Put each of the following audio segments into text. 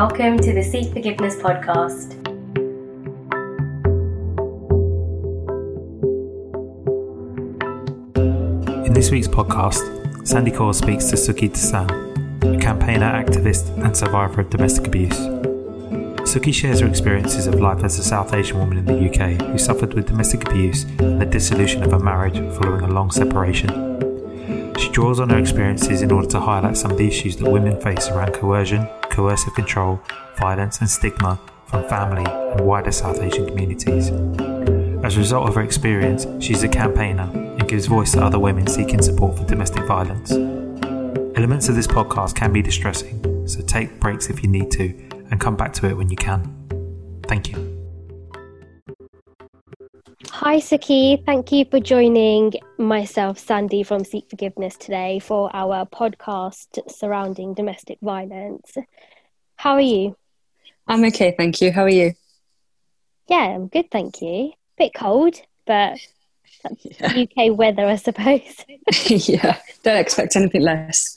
Welcome to the Sikh Forgiveness podcast. In this week's podcast, Sandy Kaur speaks to Sukhy Desangh, a campaigner, activist, and survivor of domestic abuse. Sukhy shares her experiences of life as a South Asian woman in the UK who suffered with domestic abuse and the dissolution of her marriage following a long separation. She draws on her experiences in order to highlight some of the issues that women face around coercion, coercive control, violence, and stigma from family and wider South Asian communities. As a result of her experience, she's a campaigner and gives voice to other women seeking support for domestic violence. Elements of this podcast can be distressing, so take breaks if you need to and come back to it when you can. Thank you. Hi, Sukhy. Thank you for joining myself, Sandy from Sikh Forgiveness today for our podcast surrounding domestic violence. How are you? I'm okay, thank you. How are you? Yeah, I'm good, thank you. Bit cold, but yeah. UK weather, I suppose. yeah, don't expect anything less.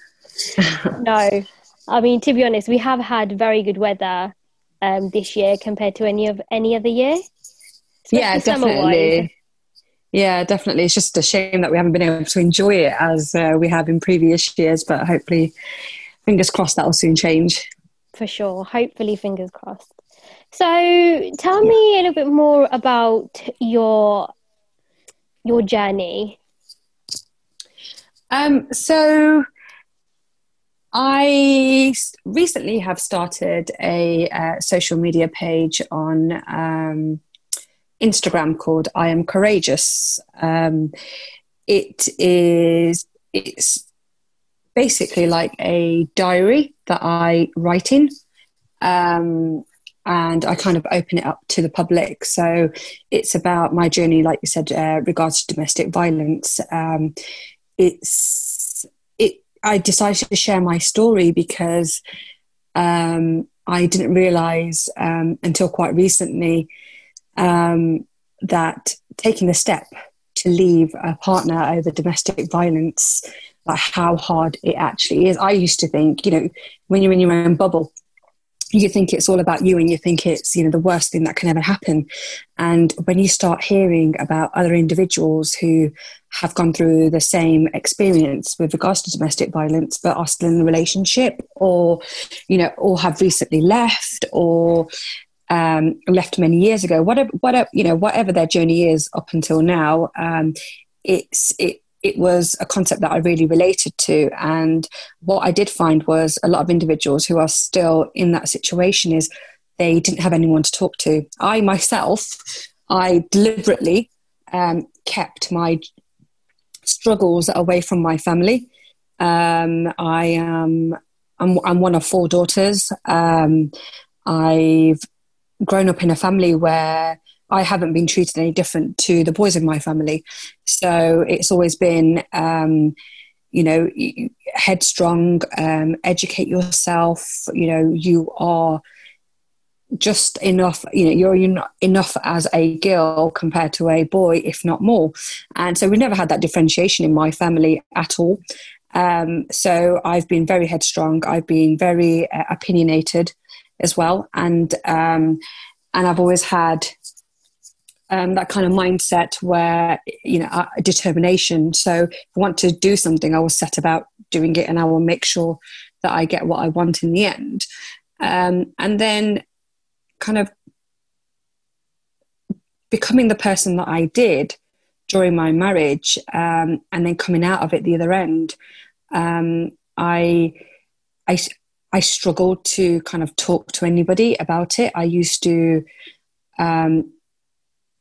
no, I mean to be honest, we have had very good weather um, this year compared to any of any other year. Yeah, definitely. Yeah, definitely. It's just a shame that we haven't been able to enjoy it as uh, we have in previous years, but hopefully, fingers crossed, that will soon change. For sure. Hopefully, fingers crossed. So, tell me a little bit more about your your journey. Um, so, I recently have started a uh, social media page on um, Instagram called I Am Kaurageous. Um, it is it's basically like a diary that I write in. Um, and I kind of open it up to the public. So it's about my journey, like you said, uh, regards to domestic violence. Um, it's it. I decided to share my story because um, I didn't realize um, until quite recently um, that taking the step to leave a partner over domestic violence, like how hard it actually is. I used to think, you know, when you're in your own bubble, you think it's all about you and you think it's you know the worst thing that can ever happen and when you start hearing about other individuals who have gone through the same experience with regards to domestic violence but are still in a relationship or you know or have recently left or um, left many years ago whatever whatever you know whatever their journey is up until now um, it's it it was a concept that I really related to. And what I did find was a lot of individuals who are still in that situation is they didn't have anyone to talk to. I myself, I deliberately um, kept my struggles away from my family. Um, I am I'm, I'm, one of four daughters. Um, I've grown up in a family where I haven't been treated any different to the boys in my family. So it's always been, um, you know, headstrong, um, educate yourself. You know, you are just enough. You know, you're enough as a girl compared to a boy, if not more. And so we never had that differentiation in my family at all. Um, so I've been very headstrong. I've been very uh, opinionated as well, and um, and I've always had um, that kind of mindset where you know uh, determination. So if i want to do something i will set about doing it and i will make sure that i get what i want in the end. Um, and then kind of becoming the person that i did during my marriage um, and then coming out of it the other end um, I, I i struggled to kind of talk to anybody about it i used to um,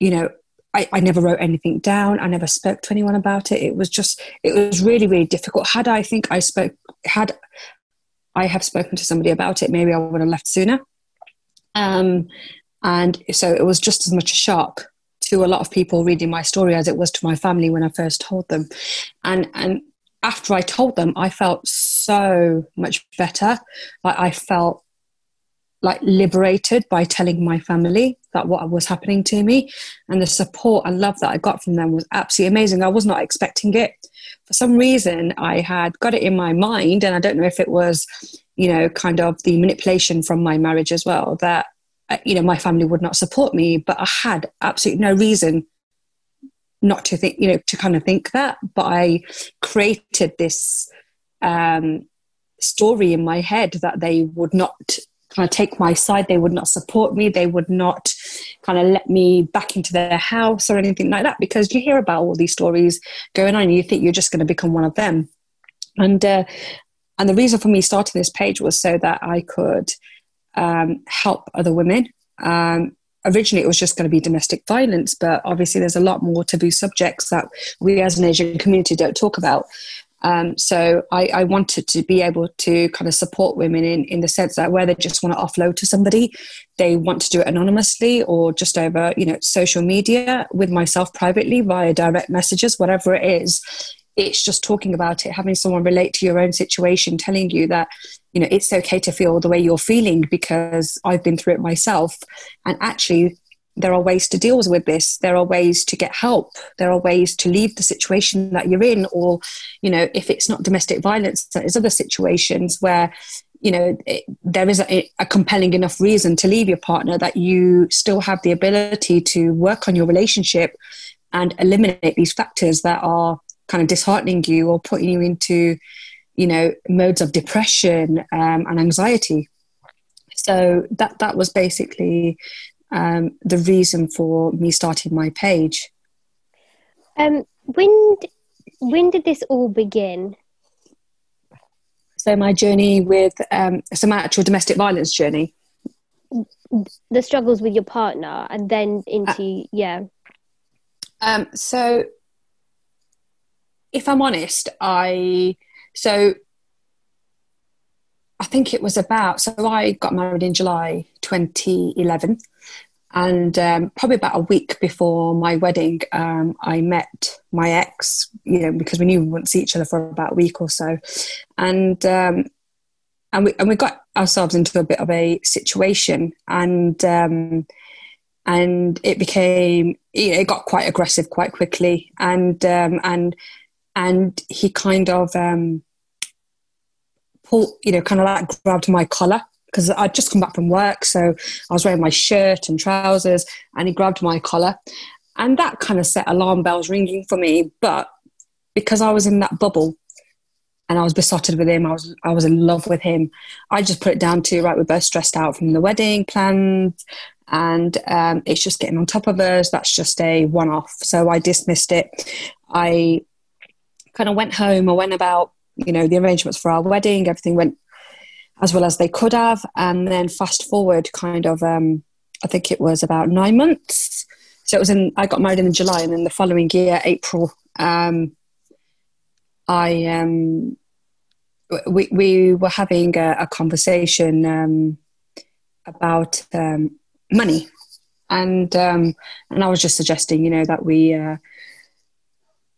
you know, I, I, never wrote anything down. I never spoke to anyone about it. It was just, it was really, really difficult. Had I think I spoke, had I have spoken to somebody about it, maybe I would have left sooner. Um, and so it was just as much a shock to a lot of people reading my story as it was to my family when I first told them. And, and after I told them, I felt so much better. Like I felt like liberated by telling my family that what was happening to me and the support and love that i got from them was absolutely amazing i was not expecting it for some reason i had got it in my mind and i don't know if it was you know, kind of the manipulation from my marriage as well that, uh, you know, my family would not support me, but I had absolutely no reason not to think, you know, to kind of think that. But I created this um, story in my head that they would not kind of take my side. They would not support me. They would not kind of let me back into their house or anything like that because you hear about all these stories going on and you think you're just going to become one of them. And uh, and the reason for me starting this page was so that I could um, help other women. Um, originally, it was just going to be domestic violence, but obviously, there's a lot more taboo subjects that we as an Asian community don't talk about. Um, so I, I, wanted to be able to kind of support women in, in the sense that where they just want to offload to somebody, they want to do it anonymously or just over, you know, social media with myself privately via direct messages, whatever it is. It's just talking about it having someone relate to your own situation telling you that you know it's okay to feel the way you're feeling because i've been through it myself. And actually there are ways to deal with this. There are ways to get help. There are ways to leave the situation that you're in or you know if it's not domestic violence there's other situations where you know it, there is a, a, compelling enough reason to leave your partner that you still have the ability to work on your relationship and eliminate these factors that are kind of disheartening you or putting you into you know modes of depression um, and anxiety. So that that was basically um, the reason for me starting my page. Um, when when did this all begin? So my journey with um, some actual domestic violence journey. The struggles with your partner and then into uh, yeah. um, so if I'm honest, I so I think it was about so I got married in July 2011, and um, probably about a week before my wedding, um, I met my ex. You know, because we knew we wouldn't see each other for about a week or so, and um, and we and we got ourselves into a bit of a situation, and um, and it became you know, it got quite aggressive quite quickly, and um, and and he kind of um, you know, kind of like grabbed my collar because I'd just come back from work, so I was wearing my shirt and trousers, and he grabbed my collar, and that kind of set alarm bells ringing for me. But because I was in that bubble and I was besotted with him, I was I was in love with him. I just put it down to right, we're both stressed out from the wedding plans, and um, it's just getting on top of us. That's just a one-off. So I dismissed it. I kind of went home. I went about, you know, the arrangements for our wedding. Everything went as well as they could have. And then fast forward, kind of, um, I think it was about nine months. So it was in. I got married in July, and then the following year, April, um, I um, we we were having a, a conversation um, about um, money, and um, and I was just suggesting, you know, that we uh,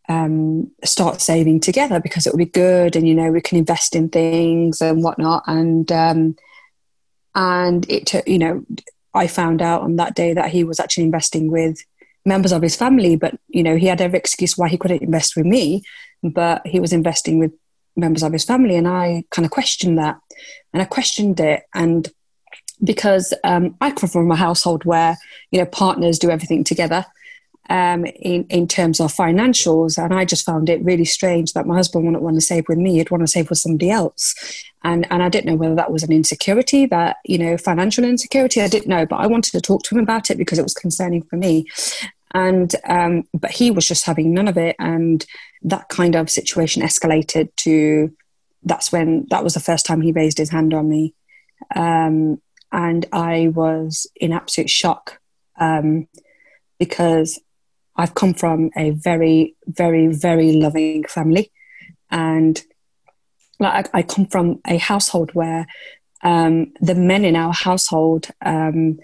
um, start saving together because it will be good and you know we can invest in things and whatnot. And um, and it took you know I found out on that day that he was actually investing with members of his family but you know he had every excuse why he couldn't invest with me but he was investing with members of his family. And I kind of questioned that and I questioned it. And because um, I come from a household where you know partners do everything together um, in, in terms of financials. And I just found it really strange that my husband wouldn't want to save with me, he'd want to save with somebody else. And, and I didn't know whether that was an insecurity, that, you know, financial insecurity. I didn't know, but I wanted to talk to him about it because it was concerning for me. And, um, but he was just having none of it. And that kind of situation escalated to that's when that was the first time he raised his hand on me. Um, and I was in absolute shock um, because I've come from a very, very, very loving family. And like I, come from a household where um, the men in our household um,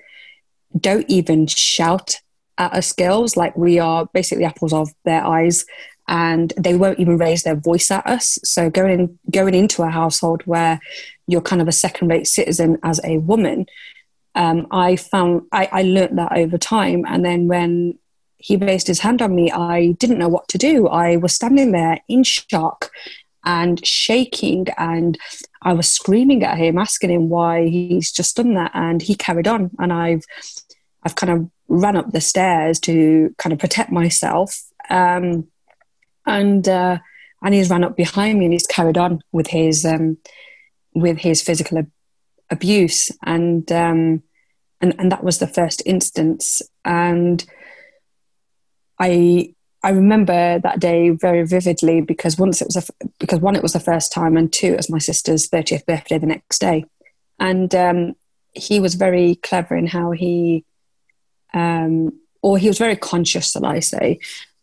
don't even shout at us girls. Like we are basically apples of their eyes and they won't even raise their voice at us. So going going into a household where you're kind of a second rate citizen as a woman, um, I found I, I learned that over time. And then when he raised his hand on me, I didn't know what to do. I was standing there in shock and shaking. And I was screaming at him, asking him why he's just done that. And he carried on. And I've, I've kind of run up the stairs to kind of protect myself. Um, and, uh, and he's run up behind me and he's carried on with his, um, with his physical ab- abuse. And, um, and, and that was the first instance. And I, I remember that day very vividly because once it was a, because one it was the first time and two it was my sister's 30th birthday the next day. And um, he was very clever in how he um, or he was very conscious shall I say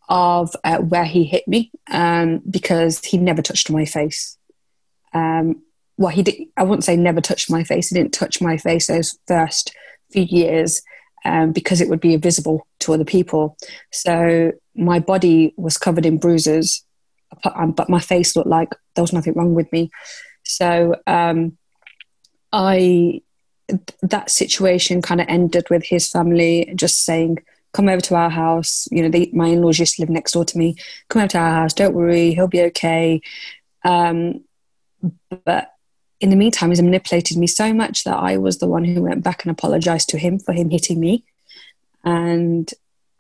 of uh, where he hit me um, because he never touched my face. Um, well he did I wouldn't say never touched my face. He didn't touch my face those first few years um, because it would be visible to other people. So my body was covered in bruises, um, but my face looked like there was nothing wrong with me. So um, I that situation kind of ended with his family just saying, "Come over to our house." You know, they, my in-laws used to live next door to me. Come over to our house. Don't worry, he'll be okay. Um, but in the meantime, he's manipulated me so much that I was the one who went back and apologized to him for him hitting me. And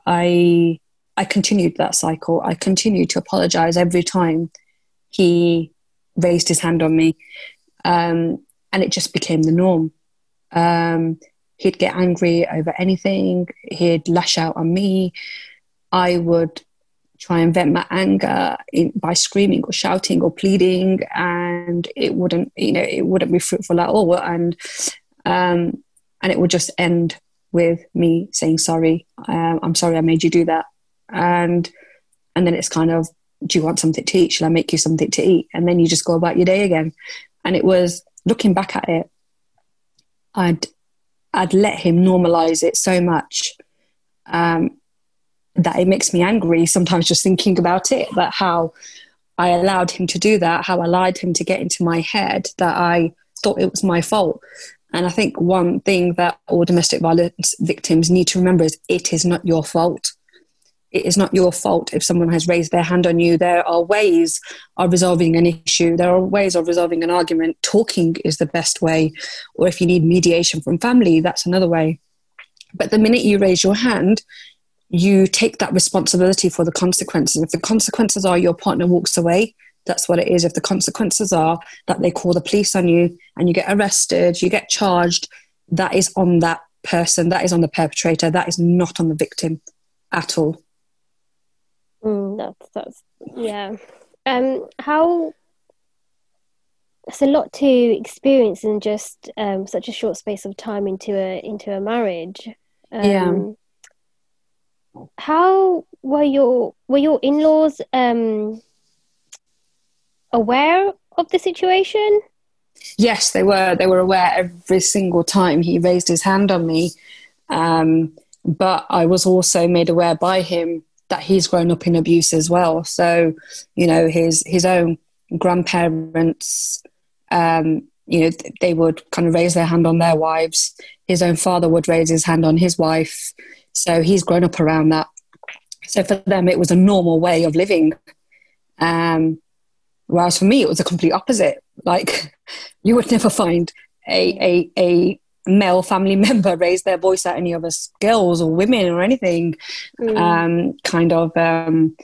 I I continued that cycle. I continued to apologize every time he raised his hand on me. Um, and it just became the norm. Um, he'd get angry over anything, he'd lash out on me. I would try and vent my anger in, by screaming or shouting or pleading, and it wouldn't, you know, it wouldn't be fruitful at all. And um, and it would just end with me saying sorry. Um, I'm sorry I made you do that, and and then it's kind of, do you want something to eat? Shall I make you something to eat? And then you just go about your day again. And it was looking back at it, I'd I'd let him normalize it so much. Um, that it makes me angry sometimes just thinking about it, but how I allowed him to do that, how I allowed him to get into my head that I thought it was my fault. And I think one thing that all domestic violence victims need to remember is it is not your fault. It is not your fault if someone has raised their hand on you. There are ways of resolving an issue, there are ways of resolving an argument. Talking is the best way, or if you need mediation from family, that's another way. But the minute you raise your hand, you take that responsibility for the consequences. If the consequences are your partner walks away, that's what it is. If the consequences are that they call the police on you and you get arrested, you get charged, that is on that person, that is on the perpetrator, that is not on the victim at all. Mm, that's that's yeah. Um, how it's a lot to experience in just um, such a short space of time into a into a marriage. Um, yeah how were your were your in-laws um aware of the situation? Yes they were they were aware every single time he raised his hand on me. Um but i was also made aware by him that he's grown up in abuse as well. So you know his his own grandparents um you know they would kind of raise their hand on their wives. His own father would raise his hand on his wife so he's grown up around that. So for them, it was a normal way of living. Um, whereas for me, it was a complete opposite. Like you would never find a, a, a male family member raise their voice at any of us girls or women or anything. Mm. Um, kind of, um,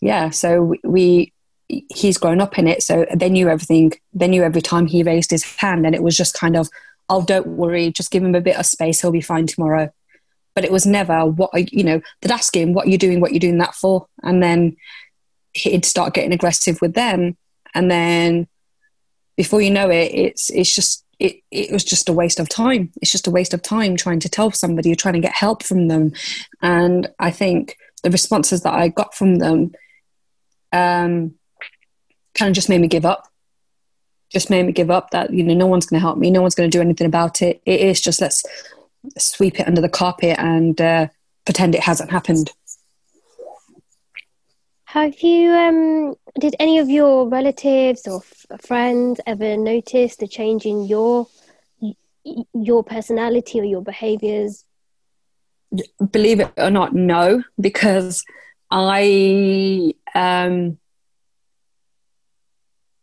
yeah. So we, he's grown up in it. So they knew everything. They knew every time he raised his hand, and it was just kind of, oh, don't worry, just give him a bit of space. He'll be fine tomorrow but it was never what you know they'd ask him what are you doing? What are you doing that for? And then he'd start getting aggressive with them. And then before you know it it's it's just it, it was just a waste of time. It's just a waste of time trying to tell somebody you're trying to get help from them. And i think the responses that i got from them um, kind of just made me give up. Just made me give up that you know no one's going to help me. No one's going to do anything about it. It is just let's sweep it under the carpet and uh, pretend it hasn't happened. Have you, um, did any of your relatives or f- friends ever notice the change in your your personality or your behaviors? Believe it or not, no, because I um,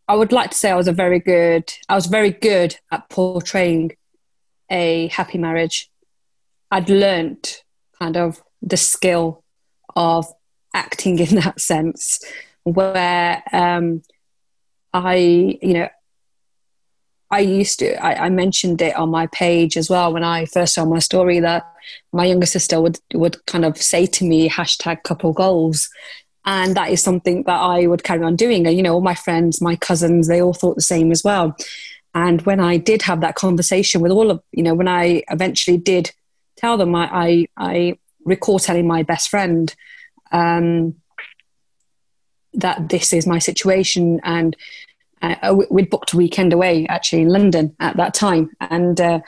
I would like to say I was a very good. I was very good at portraying a happy marriage. I'd learnt kind of the skill of acting in that sense, where um, I, you know, I used to, I, I, mentioned it on my page as well when I first saw my story that my younger sister would, would kind of say to me, hashtag couple goals. And that is something that I would carry on doing. And, you know, all my friends, my cousins, they all thought the same as well. And when I did have that conversation with all of, you know, when I eventually did tell them, I, I, I recall telling my best friend um, that this is my situation. And uh, we'd booked a weekend away actually in London at that time, and uh,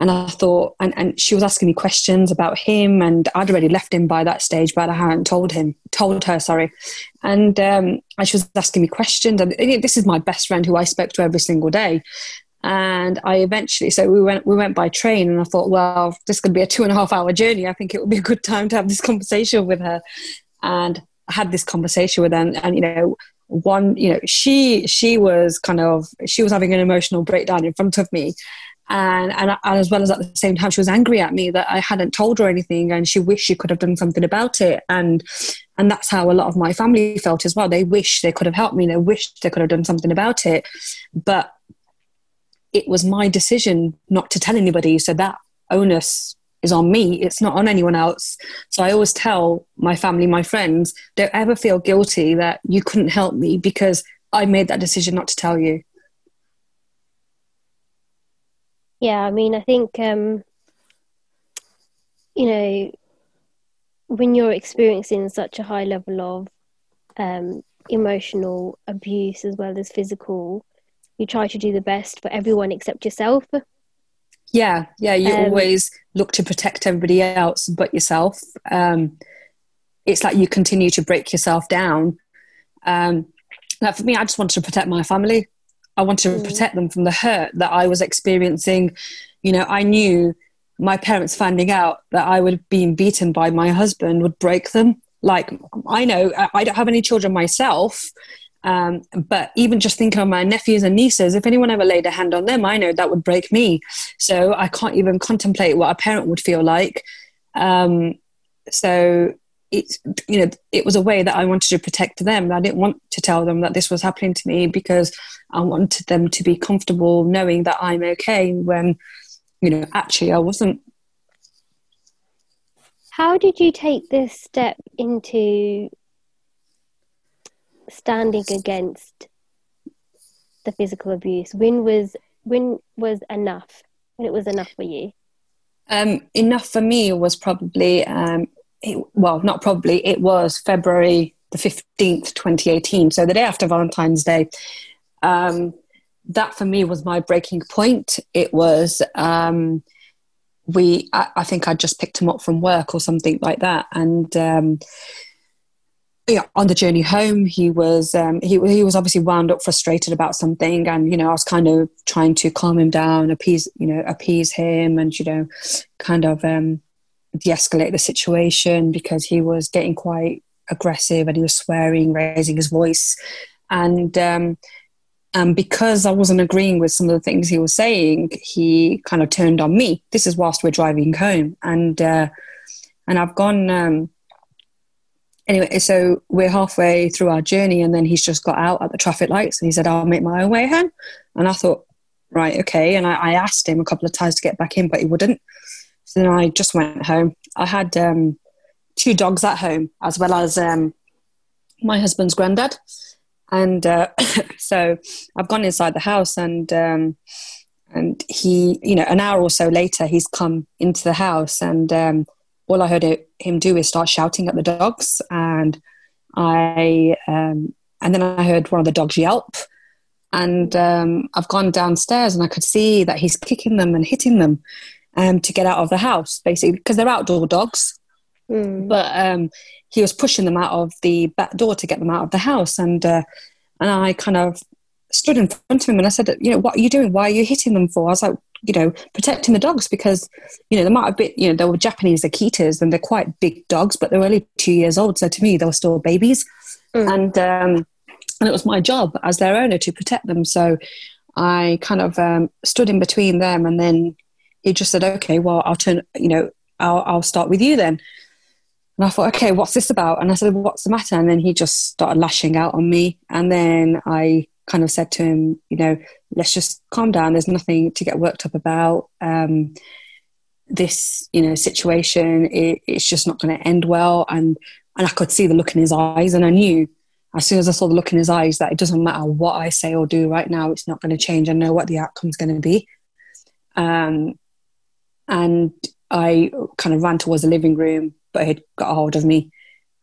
and I thought, and, and she was asking me questions about him, and I'd already left him by that stage, but I hadn't told him, told her, sorry, and um, and she was asking me questions, and this is my best friend who I spoke to every single day, and I eventually, so we went we went by train, and I thought, well, this could be a two and a half hour journey. I think it would be a good time to have this conversation with her, and I had this conversation with her, and, and you know one you know she she was kind of she was having an emotional breakdown in front of me. And, and and as well as at the same time she was angry at me that I hadn't told her anything and she wished she could have done something about it. And and that's how a lot of my family felt as well. They wish they could have helped me. They wish they could have done something about it. But it was my decision not to tell anybody so that onus is on me. It's not on anyone else. So I always tell my family, my friends, don't ever feel guilty that you couldn't help me because I made that decision not to tell you. Yeah, I mean, I think, um, you know, when you're experiencing such a high level of um, emotional abuse as well as physical, you try to do the best for everyone except yourself. Yeah, yeah. You um, always look to protect everybody else but yourself. Um, it's like you continue to break yourself down. Um, like for me, I just wanted to protect my family. I wanted to mm. protect them from the hurt that I was experiencing. You know, I knew my parents finding out that I was being beaten by my husband would break them. Like I know I don't have any children myself, um, but even just thinking of my nephews and nieces, if anyone ever laid a hand on them, I know that would break me. So I can't even contemplate what a parent would feel like. Um, so it's you know it was a way that I wanted to protect them. I didn't want to tell them that this was happening to me because I wanted them to be comfortable knowing that I'm okay when you know actually I wasn't. How did you take this step into standing against the physical abuse? When was when was enough? When it was enough for you? Um, enough for me was probably um, it, well, not probably. It was February the fifteenth, twenty eighteen. So the day after Valentine's Day. Um, that for me was my breaking point. It was um, we. I, I, think I just picked him up from work or something like that, and yeah, on the journey home, he was um, he he was obviously wound up, frustrated about something, and you know I was kind of trying to calm him down, appease you know appease him, and you know kind of um, de-escalate the situation because he was getting quite aggressive and he was swearing, raising his voice, and um, and because I wasn't agreeing with some of the things he was saying, he kind of turned on me. This is whilst we're driving home, and uh, and I've gone. Um, anyway, so we're halfway through our journey, and then he's just got out at the traffic lights, and he said, "I'll make my own way home." And I thought, right, okay. And I, I asked him a couple of times to get back in, but he wouldn't. So then I just went home. I had um, two dogs at home, as well as um, my husband's granddad. And uh, so I've gone inside the house, and um, and he, you know, an hour or so later, he's come into the house, and um, all I heard him do is start shouting at the dogs, and I um, and then I heard one of the dogs yelp, and um, I've gone downstairs and I could see that he's kicking them and hitting them um, to get out of the house, basically because they're outdoor dogs. Mm. But um, he was pushing them out of the back door to get them out of the house, and uh, and I kind of stood in front of him and I said, you know, what are you doing? Why are you hitting them for? I was like, you know, protecting the dogs because, you know, they might have been, you know, they were Japanese Akitas and they're quite big dogs, but they were only two years old. So to me, they were still babies. Mm. And, um, and it was my job as their owner to protect them. So I kind of um, stood in between them, and then he just said, "Okay, well, I'll turn. You know, I'll, I'll start with you then." And I thought, "Okay, what's this about?" And I said, "What's the matter?" And then he just started lashing out on me, and then I kind of said to him, "You know, let's just calm down. There's nothing to get worked up about." Um, this you know situation it, it's just not going to end well and and i could see the look in his eyes and i knew as soon as I saw the look in his eyes that it doesn't matter what I say or do right now, it's not going to change. I know what the outcome's going to be. Um, and I kind of ran towards the living room, but he got a hold of me,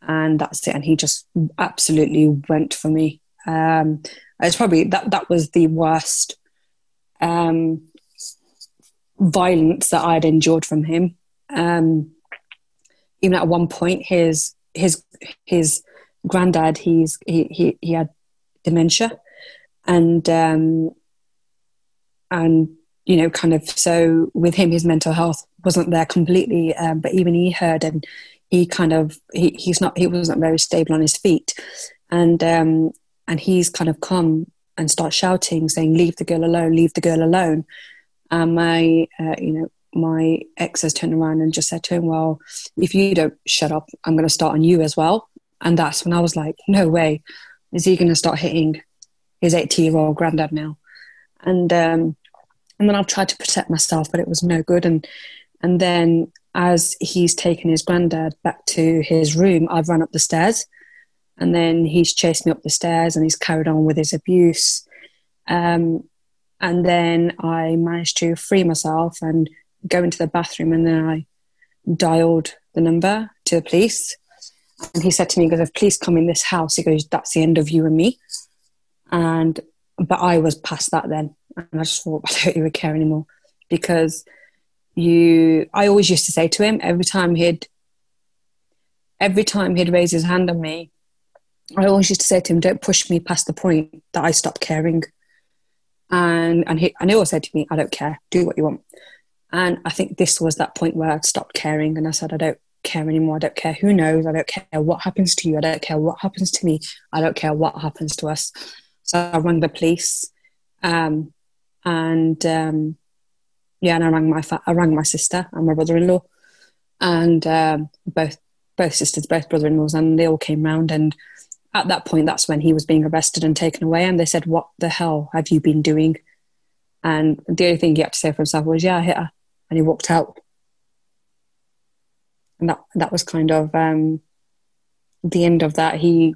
and that's it. And he just absolutely went for me. Um, it's probably that that was the worst um, violence that I had endured from him. Um, even at one point, his his his granddad, he's he he, he had dementia, and um, and you know, kind of so with him, his mental health wasn't there completely, um, but even he heard and he kind of he, he's not he wasn't very stable on his feet, and um, and he's kind of come and start shouting, saying, "Leave the girl alone! Leave the girl alone!" And my uh, you know my ex has turned around and just said to him, Well, if you don't shut up, I'm going to start on you as well. And that's when I was like, no way, is he going to start hitting his 80 year old granddad now? And um, and then I've tried to protect myself, but it was no good. And and then as he's taken his granddad back to his room, I've run up the stairs, and then he's chased me up the stairs, and he's carried on with his abuse. Um, and then I managed to free myself and go into the bathroom, and then I dialed the number to the police and he said to me, he goes, if police come in this house, he goes, that's the end of you and me. And, but I was past that then. And I just thought, I don't even care anymore because you, I always used to say to him every time he'd, every time he'd raise his hand on me, I always used to say to him, don't push me past the point that I stop caring. And, and he, and he always said to me, I don't care, do what you want. And I think this was that point where I'd stopped caring and I said, I don't, care anymore. I don't care who knows. I don't care what happens to you. I don't care what happens to me. I don't care what happens to us. So I rang the police, um, and um, yeah, and I rang my fa- I rang my sister and my brother-in-law, and um, both both sisters, both brother-in-laws, and they all came round. And at that point, that's when he was being arrested and taken away. And they said, "What the hell have you been doing?" And the only thing he had to say for himself was, "Yeah, I hit her," and he walked out and that that was kind of um, the end of that. He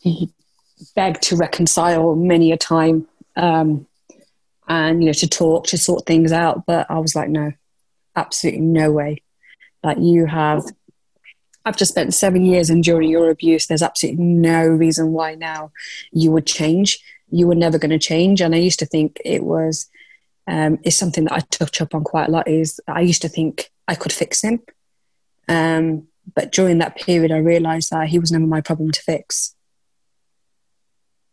he begged to reconcile many a time, um, and you know to talk to sort things out. But I was like, no, absolutely no way. Like you have, I've just spent seven years enduring your abuse. There's absolutely no reason why now you would change. You were never going to change. And I used to think it was. Um, is something that I touch up on quite a lot. Is I used to think I could fix him um, but during that period, I realized that he was never my problem to fix.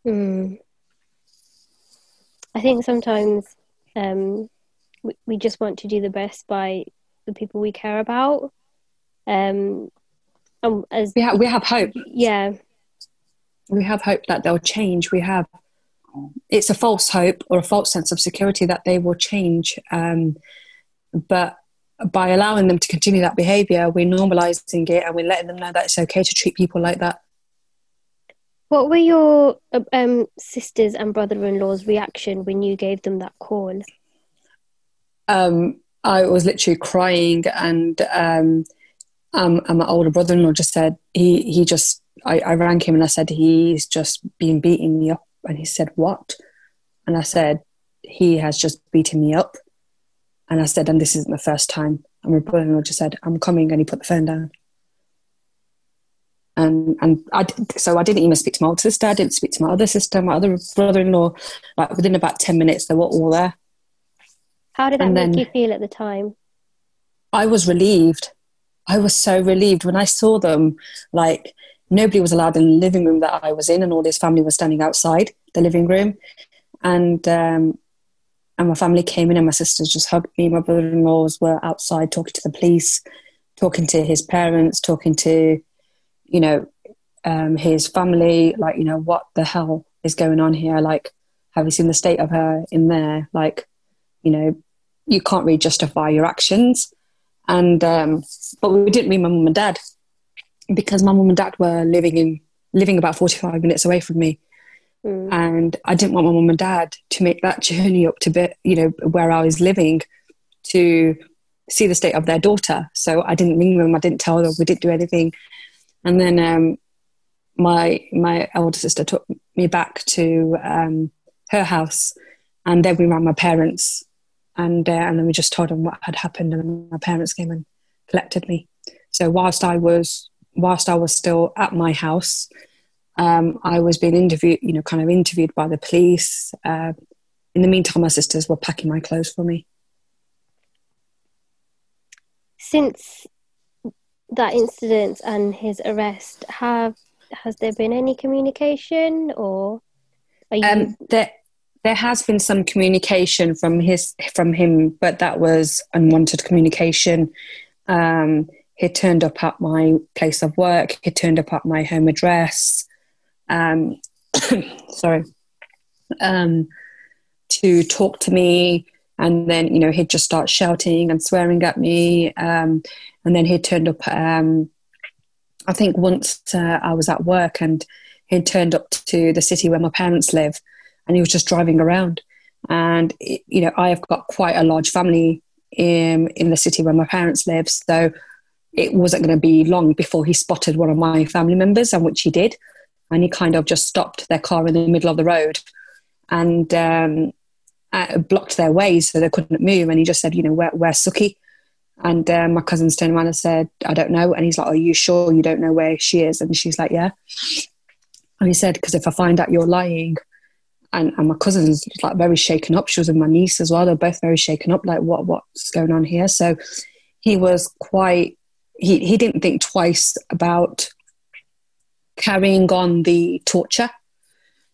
Mm. I think sometimes um, we, we just want to do the best by the people we care about. Um, as we have, we have hope. Yeah, we have hope that they'll change. We have. It's a false hope or a false sense of security that they will change. Um, but by allowing them to continue that behavior, we're normalizing it and we're letting them know that it's okay to treat people like that. What were your um, sisters and brother-in-law's reaction when you gave them that call? Um, I was literally crying, and um, um, and my older brother-in-law just said he he just I, I rang him and I said he's just been beating me up, and he said what? And I said he has just beaten me up and I said, and this isn't the first time. And my brother-in-law just said, I'm coming. And he put the phone down. And, and I, so I didn't even speak to my older sister. I didn't speak to my other sister, my other brother-in-law. Like within about 10 minutes, they were all there. How did that and make you feel at the time? I was relieved. I was so relieved when I saw them. Like nobody was allowed in the living room that I was in, and all this family was standing outside the living room. And um, and my family came in and my sisters just hugged me. My brother-in-laws were outside talking to the police, talking to his parents, talking to, you know, um, his family. Like, you know, what the hell is going on here? Like, have you seen the state of her in there? Like, you know, you can't really justify your actions. And um, but we didn't meet my mum and dad because my mum and dad were living in living about 45 minutes away from me. Mm. And I didn't want my mum and dad to make that journey up to bit, you know, where I was living to see the state of their daughter. So I didn't ring them, I didn't tell them, we didn't do anything. And then um, my my elder sister took me back to um, her house, and then we rang my parents, and uh, and then we just told them what had happened, and my parents came and collected me. So whilst I was whilst I was still at my house, um, I was being interviewed, you know, kind of interviewed by the police. Uh, in the meantime, my sisters were packing my clothes for me. Since that incident and his arrest, have has there been any communication, or are you? Um, there, there has been some communication from his from him, but that was unwanted communication. Um, he turned up at my place of work. He turned up at my home address. Um, sorry, um, to talk to me, and then you know he'd just start shouting and swearing at me. Um, and then he turned up. Um, I think once uh, I was at work, and he turned up to the city where my parents live, and he was just driving around. And you know, I have got quite a large family in in the city where my parents live, so it wasn't going to be long before he spotted one of my family members, and which he did. And he kind of just stopped their car in the middle of the road and um, uh, blocked their way so they couldn't move. And he just said, you know, where, where's Sukhy? And um, my cousin's turned around and said, I don't know. And he's like, Are you sure you don't know where she is? And she's like, Yeah. And he said, Because if I find out you're lying, and, and my cousin's like very shaken up. She was with my niece as well. They're both very shaken up, like, what what's going on here? So he was quite he, he didn't think twice about carrying on the torture.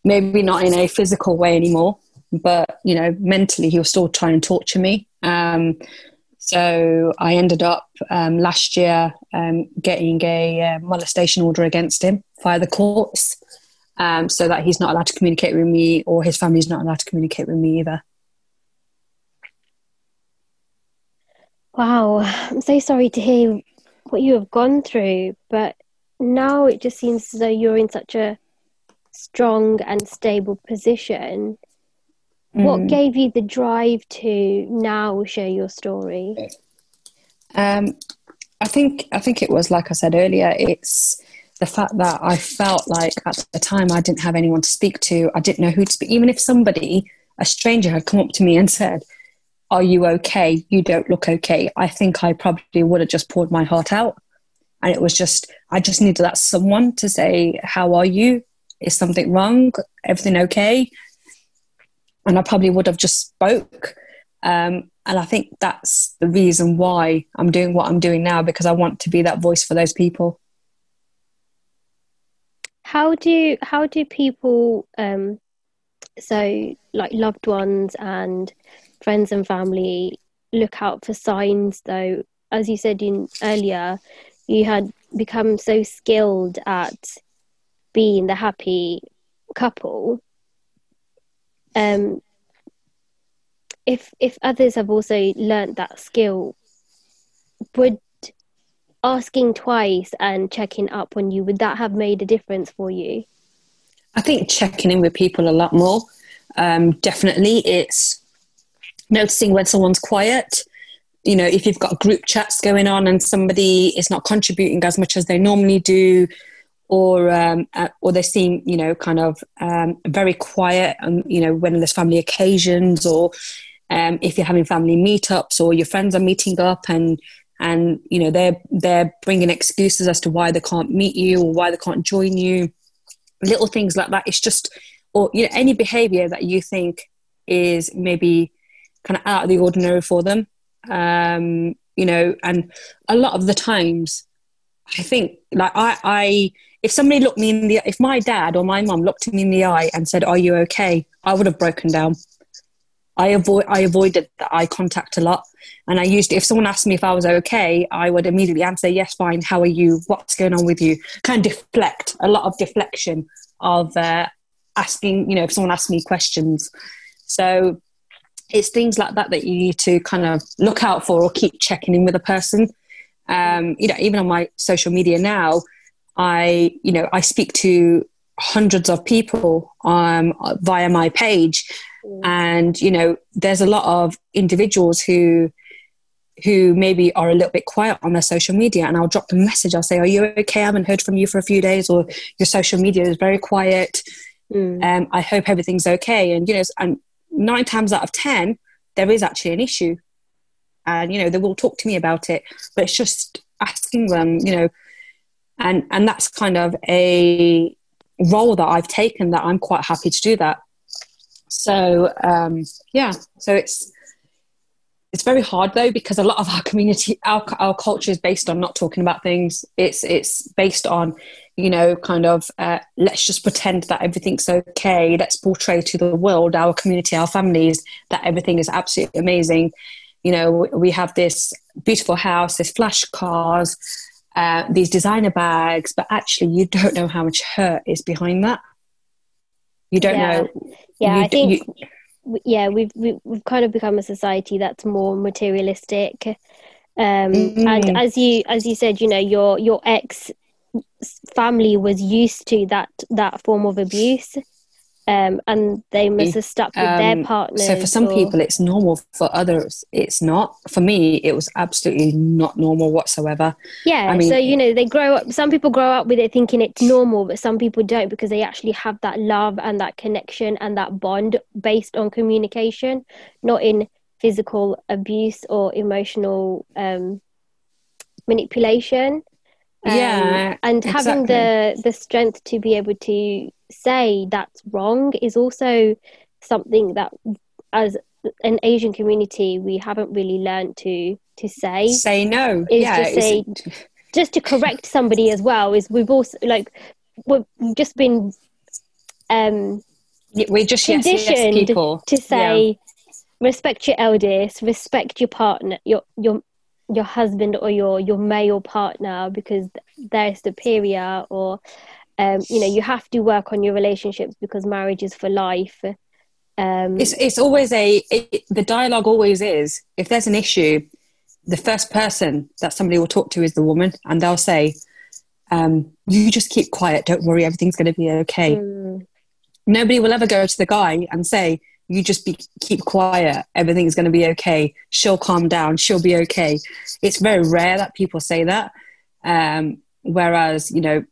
Maybe not in a physical way anymore, but you know, mentally he was still trying to torture me. Um, so I ended up um, last year um, getting a uh, molestation order against him via the courts, um, so that he's not allowed to communicate with me, or his family's not allowed to communicate with me either. Wow, I'm so sorry to hear what you have gone through, but now it just seems as though you're in such a strong and stable position. Mm. What gave you the drive to now share your story? Um, I think I think it was like I said earlier. It's the fact that I felt like at the time I didn't have anyone to speak to. I didn't know who to speak. Even if somebody, a stranger, had come up to me and said, are you okay? You don't look okay. I think I probably would have just poured my heart out. And it was just, I just needed that someone to say, How are you? Is something wrong? Everything okay? And I probably would have just spoke. Um, and I think that's the reason why I'm doing what I'm doing now because I want to be that voice for those people. How do how do people um, so like loved ones and friends and family look out for signs though? As you said in earlier you had become so skilled at being the happy couple. Um if if others have also learnt that skill would asking twice and checking up on you would that have made a difference for you? I think checking in with people a lot more. Um, definitely it's noticing when someone's quiet. You know if you've got group chats going on and somebody is not contributing as much as they normally do or um, uh, or they seem you know kind of um, very quiet and you know when there's family occasions or um, if you're having family meetups or your friends are meeting up and and you know they're they're bringing excuses as to why they can't meet you or why they can't join you little things like that it's just or you know any behavior that you think is maybe kind of out of the ordinary for them. Um, you know, and a lot of the times, I think like I, I, if somebody looked me in the, if my dad or my mum looked me in the eye and said, "Are you okay?" I would have broken down. I avoid, I avoided the eye contact a lot, and I used if someone asked me if I was okay, I would immediately answer, "Yes, fine. How are you? What's going on with you?" Kind of deflect a lot of deflection of uh, asking, you know, if someone asks me questions. So it's things like that that you need to kind of look out for or keep checking in with a person. Um, you know, even on my social media now, I, you know, I speak to hundreds of people um, via my page, mm. and you know, there's a lot of individuals who who maybe are a little bit quiet on their social media and I'll drop them a message. I'll say, Are you okay? I haven't heard from you for a few days, or your social media is very quiet. Mm. Um, I hope everything's okay. And, you know, and nine times out of 10, there is actually an issue. And, you know, they will talk to me about it, but it's just asking them, you know, and, and that's kind of a role that I've taken that I'm quite happy to do that. So, um, yeah, so it's, it's very hard though because a lot of our community our, our culture is based on not talking about things. It's it's based on you know kind of uh, let's just pretend that everything's okay. Let's portray to the world our community our families that everything is absolutely amazing. You know we have this beautiful house this flash cars uh, these designer bags but actually you don't know how much hurt is behind that you don't yeah. know yeah you, i think you, yeah we've, we've we've kind of become a society that's more materialistic um mm-hmm. and as you as you said you know your your ex family was used to that that form of abuse um, and they must have stuck with um, their partner. So for some or... people, it's normal. For others, it's not. For me, it was absolutely not normal whatsoever. Yeah. I mean, so you know, they grow up. Some people grow up with it thinking it's normal, but some people don't because they actually have that love and that connection and that bond based on communication, not in physical abuse or emotional um, manipulation. Um, yeah, and exactly. having the the strength to be able to say that's wrong is also something that as an Asian community we haven't really learned to to say. Say no. Is yeah, just say just to correct somebody as well. Is we've also like we've just been um we just conditioned yes, yes to say yeah. respect your elders respect your partner, your your your husband or your your male partner because they're superior or um, you know you have to work on your relationships because marriage is for life. Um, it's, it's always a it, the dialogue always is. If there's an issue the first person that somebody will talk to is the woman and they'll say um, you just keep quiet. Don't worry. Everything's going to be okay. Mm. nobody will ever go to the guy and say you just be, keep quiet. Everything's going to be okay. She'll calm down. She'll be okay. It's very rare that people say that. Um, whereas you know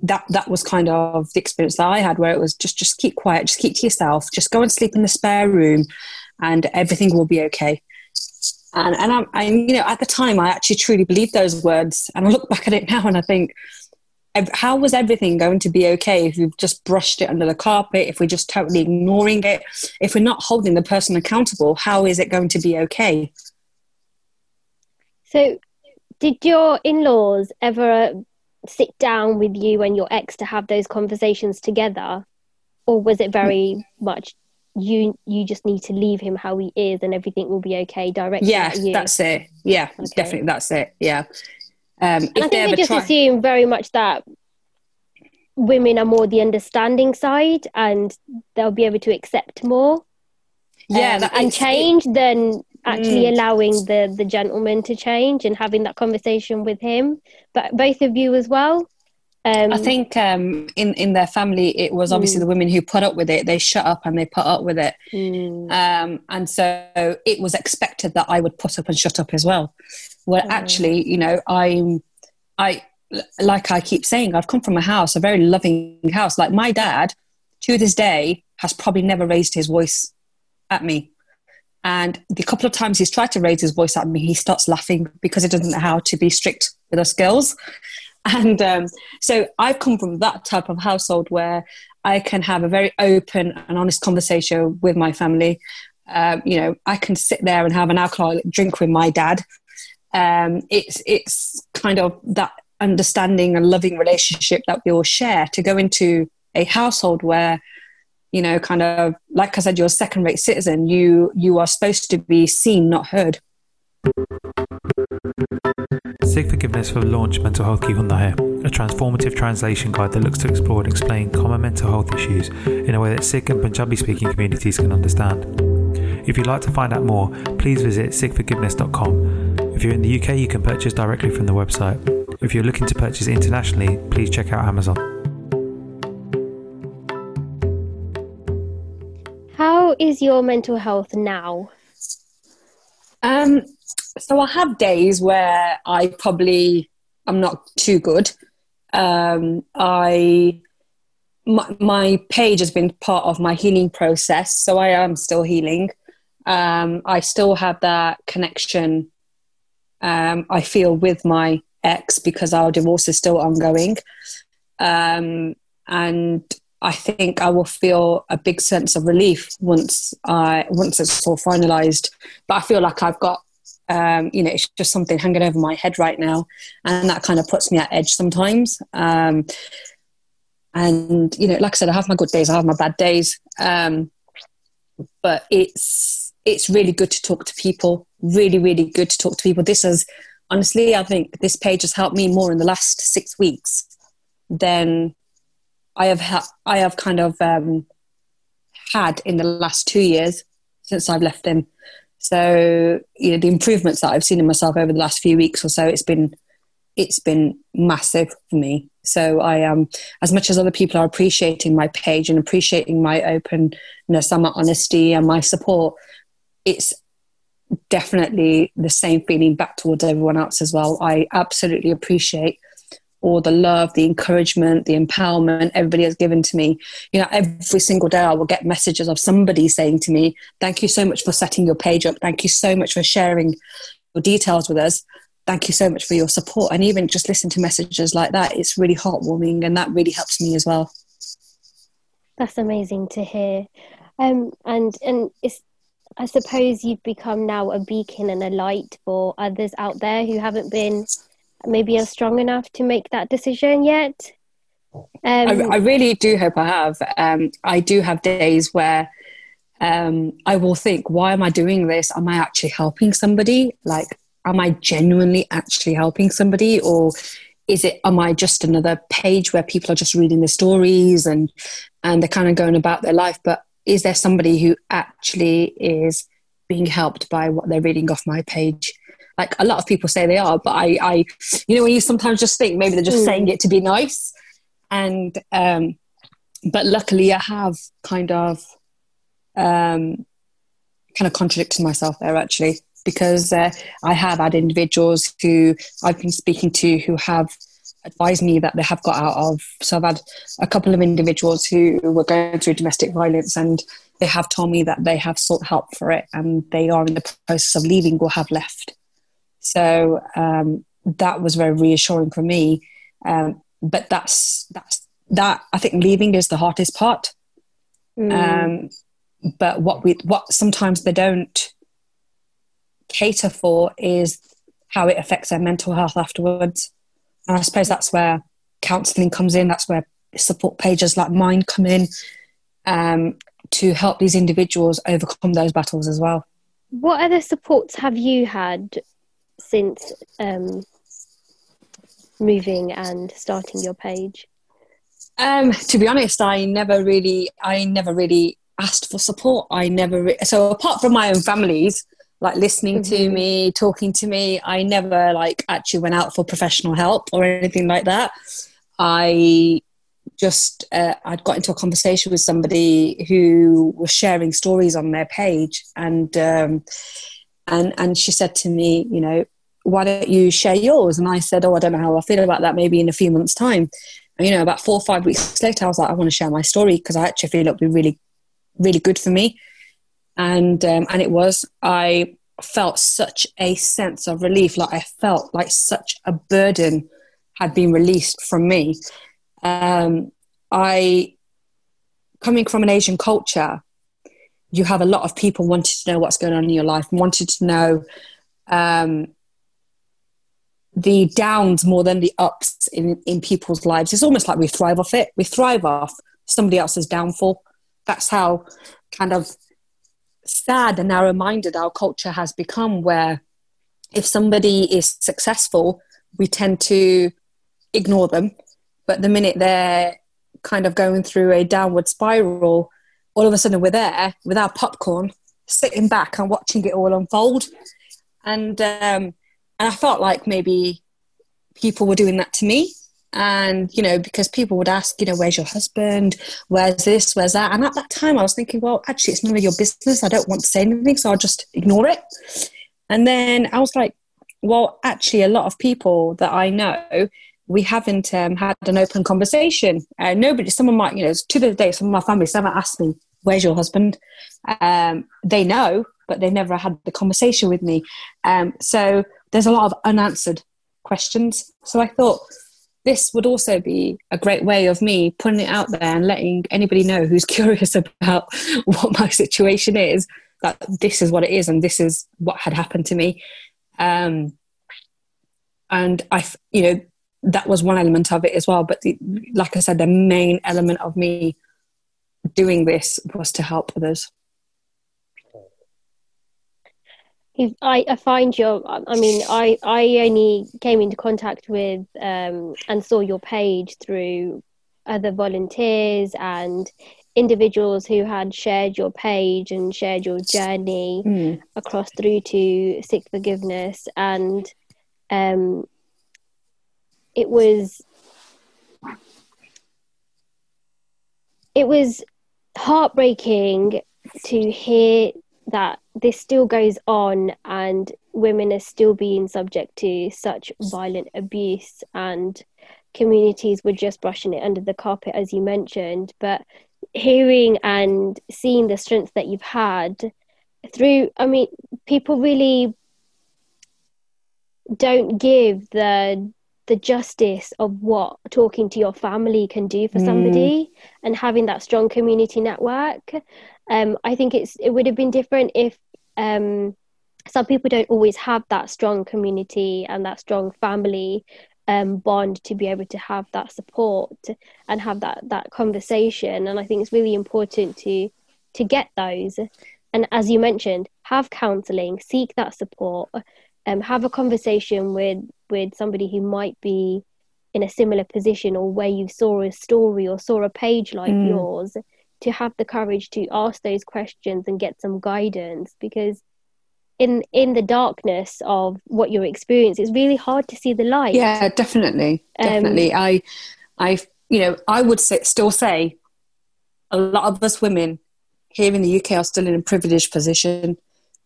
that that was kind of the experience that I had where it was just just keep quiet just keep to yourself just go and sleep in the spare room and everything will be okay and and I'm, I you know at the time I actually truly believed those words and I look back at it now and I think how was everything going to be okay if we've just brushed it under the carpet, if we're just totally ignoring it, if we're not holding the person accountable? How is it going to be okay? So, did your in laws ever sit down with you and your ex to have those conversations together? Or was it very much you you just need to leave him how he is and everything will be okay directly yeah that's it yeah okay. definitely that's it yeah um, and I think they, they just try- assume very much that women are more the understanding side and they'll be able to accept more. Yeah, um, and change it, than actually mm. allowing the the gentleman to change and having that conversation with him. But both of you as well. Um, I think um, in in their family, it was obviously mm. the women who put up with it. They shut up and they put up with it, mm. um, and so it was expected that I would put up and shut up as well. Well, mm. actually, you know, I'm I like I keep saying, I've come from a house, a very loving house. Like my dad, to this day, has probably never raised his voice at me. And the couple of times he's tried to raise his voice at me, he starts laughing because he doesn't know how to be strict with us girls. And um, so I've come from that type of household where I can have a very open and honest conversation with my family. Um, you know, I can sit there and have an alcoholic drink with my dad. Um, it's it's kind of that understanding and loving relationship that we all share to go into a household where you know kind of like i said you're a second rate citizen you you are supposed to be seen not heard Sikh Forgiveness have Launch Mental Health Ki Hundi Hai, a transformative translation guide that looks to explore and explain common mental health issues in a way that Sikh and Punjabi speaking communities can understand. If you'd like to find out more, please visit sikhforgiveness.com. If you're in the UK, you can purchase directly from the website. If you're looking to purchase internationally, please check out Amazon. Is your mental health now? Um, so I have days where I probably I'm not too good. Um, I my, my page has been part of my healing process, so I am still healing. Um, I still have that connection. Um, I feel with my ex because our divorce is still ongoing, um, and I think I will feel a big sense of relief once I once it's all finalized. But I feel like I've got um, you know, it's just something hanging over my head right now, and that kind of puts me at edge sometimes. Um, and you know, like I said, I have my good days, I have my bad days, um, but it's it's really good to talk to people. Really, really good to talk to people. This has honestly, I think this page has helped me more in the last six weeks than I have ha- I have kind of um, had in the last two years since I've left him. So you know the improvements that I've seen in myself over the last few weeks or so, it's been it's been massive for me. So I am um, as much as other people are appreciating my page and appreciating my openness and my honesty and my support, it's definitely the same feeling back towards everyone else as well. I absolutely appreciate or the love, the encouragement, the empowerment everybody has given to me. You know, every single day I will get messages of somebody saying to me, Thank you so much for setting your page up. Thank you so much for sharing your details with us. Thank you so much for your support. And even just listen to messages like that, it's really heartwarming and that really helps me as well. That's amazing to hear. Um, and and it's I suppose you've become now a beacon and a light for others out there who haven't been maybe are strong enough to make that decision yet. Um, I, I, really do hope I have. Um, I do have days where um, I will think, why am I doing this? Am I actually helping somebody? Like, am I genuinely actually helping somebody? Or is it, am I just another page where people are just reading the stories and, and they're kind of going about their life? But is there somebody who actually is being helped by what they're reading off my page? Like a lot of people say they are, but I, I you know, when you sometimes just think maybe they're just mm. saying it to be nice. And, um, but luckily I have kind of, um, kind of contradicted myself there actually, because uh, I have had individuals who I've been speaking to who have advised me that they have got out of. So I've had a couple of individuals who were going through domestic violence and they have told me that they have sought help for it and they are in the process of leaving or have left. So um, that was very reassuring for me. Um, but that's that's that. I think leaving is the hardest part. Mm. Um, but what we what sometimes they don't cater for is how it affects their mental health afterwards. And I suppose that's where counselling comes in. That's where support pages like mine come in um, to help these individuals overcome those battles as well. What other supports have you had since um, moving and starting your page? Um, to be honest, I never really, I never really asked for support. I never, re- so apart from my own families, like listening mm-hmm. to me, talking to me, I never like actually went out for professional help or anything like that. I just uh, I'd got into a conversation with somebody who was sharing stories on their page, and um, and and she said to me, you know, why don't you share yours? And I said, oh, I don't know how I feel about that. Maybe in a few months' time. And, you know, about four or five weeks later, I was like, I want to share my story because I actually feel it would be really, really good for me. And um, and it was. I felt such a sense of relief. Like I felt like such a burden had been released from me. Um, I coming from an Asian culture, you have a lot of people wanting to know what's going on in your life, wanted to know um, the downs more than the ups in, in people's lives. It's almost like we thrive off it. We thrive off somebody else's downfall. That's how kind of sad and narrow minded our culture has become, where if somebody is successful, we tend to ignore them. But the minute they're kind of going through a downward spiral, all of a sudden we're there with our popcorn, sitting back and watching it all unfold. And um, and I felt like maybe people were doing that to me. And, you know, because people would ask, you know, where's your husband? Where's this? Where's that? And at that time, I was thinking, well, actually, it's none of your business. I don't want to say anything, so I'll just ignore it. And then I was like, well, actually, a lot of people that I know, we haven't um, had an open conversation. Uh, nobody, someone might, you know, to the day, some of my family, someone asked me, where's your husband? Um, they know, but they never had the conversation with me. Um, so there's a lot of unanswered questions. So I thought this would also be a great way of me putting it out there and letting anybody know who's curious about what my situation is that this is what it is and this is what had happened to me. Um, and I, you know, that was one element of it as well. But the, like I said, the main element of me doing this was to help others. I, I find your I mean I I only came into contact with um, and saw your page through other volunteers and individuals who had shared your page and shared your journey mm. across through to Sikh forgiveness and um, it was it was heartbreaking to hear that this still goes on and women are still being subject to such violent abuse and communities were just brushing it under the carpet as you mentioned but hearing and seeing the strength that you've had through i mean people really don't give the the justice of what talking to your family can do for mm. somebody and having that strong community network um, I think it's it would have been different if um, some people don't always have that strong community and that strong family um, bond to be able to have that support and have that that conversation. And I think it's really important to to get those. And as you mentioned, have counselling, seek that support, um, have a conversation with with somebody who might be in a similar position or where you saw a story or saw a page like mm. yours to have the courage to ask those questions and get some guidance because in in the darkness of what you're experiencing it's really hard to see the light. Yeah definitely. Um, definitely. Um, i i you know i would say, still say a lot of us women here in the uk are still in a privileged position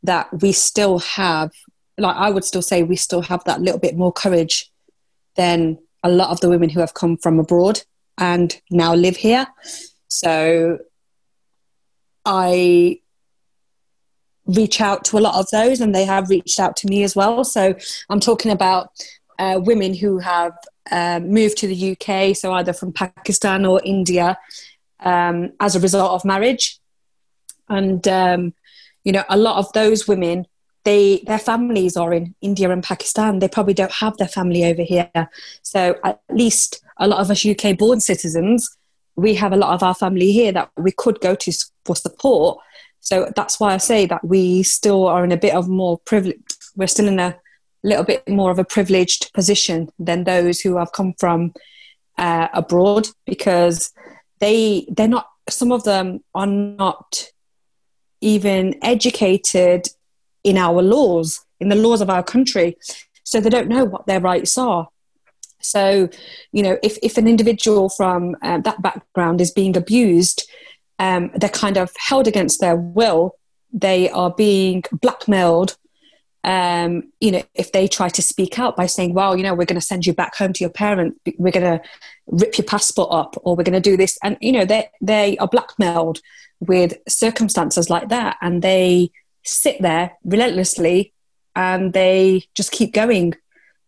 that we still have like i would still say we still have that little bit more courage than a lot of the women who have come from abroad and now live here so I reach out to a lot of those, and they have reached out to me as well. So I'm talking about uh, women who have uh, moved to the UK, so either from Pakistan or India, um, as a result of marriage. And um, you know, a lot of those women, they their families are in India and Pakistan. They probably don't have their family over here. So at least a lot of us UK born citizens we have a lot of our family here that we could go to for support. So that's why I say that we still are in a bit of more privilege. We're still in a little bit more of a privileged position than those who have come from uh, abroad because they they're not. Some of them are not even educated in our laws, in the laws of our country, so they don't know what their rights are. So, you know, if, if an individual from uh, that background is being abused, um, they're kind of held against their will. They are being blackmailed. Um, you know, if they try to speak out by saying, well, you know, we're going to send you back home to your parents, we're going to rip your passport up, or we're going to do this. And, you know, they, they are blackmailed with circumstances like that. And they sit there relentlessly and they just keep going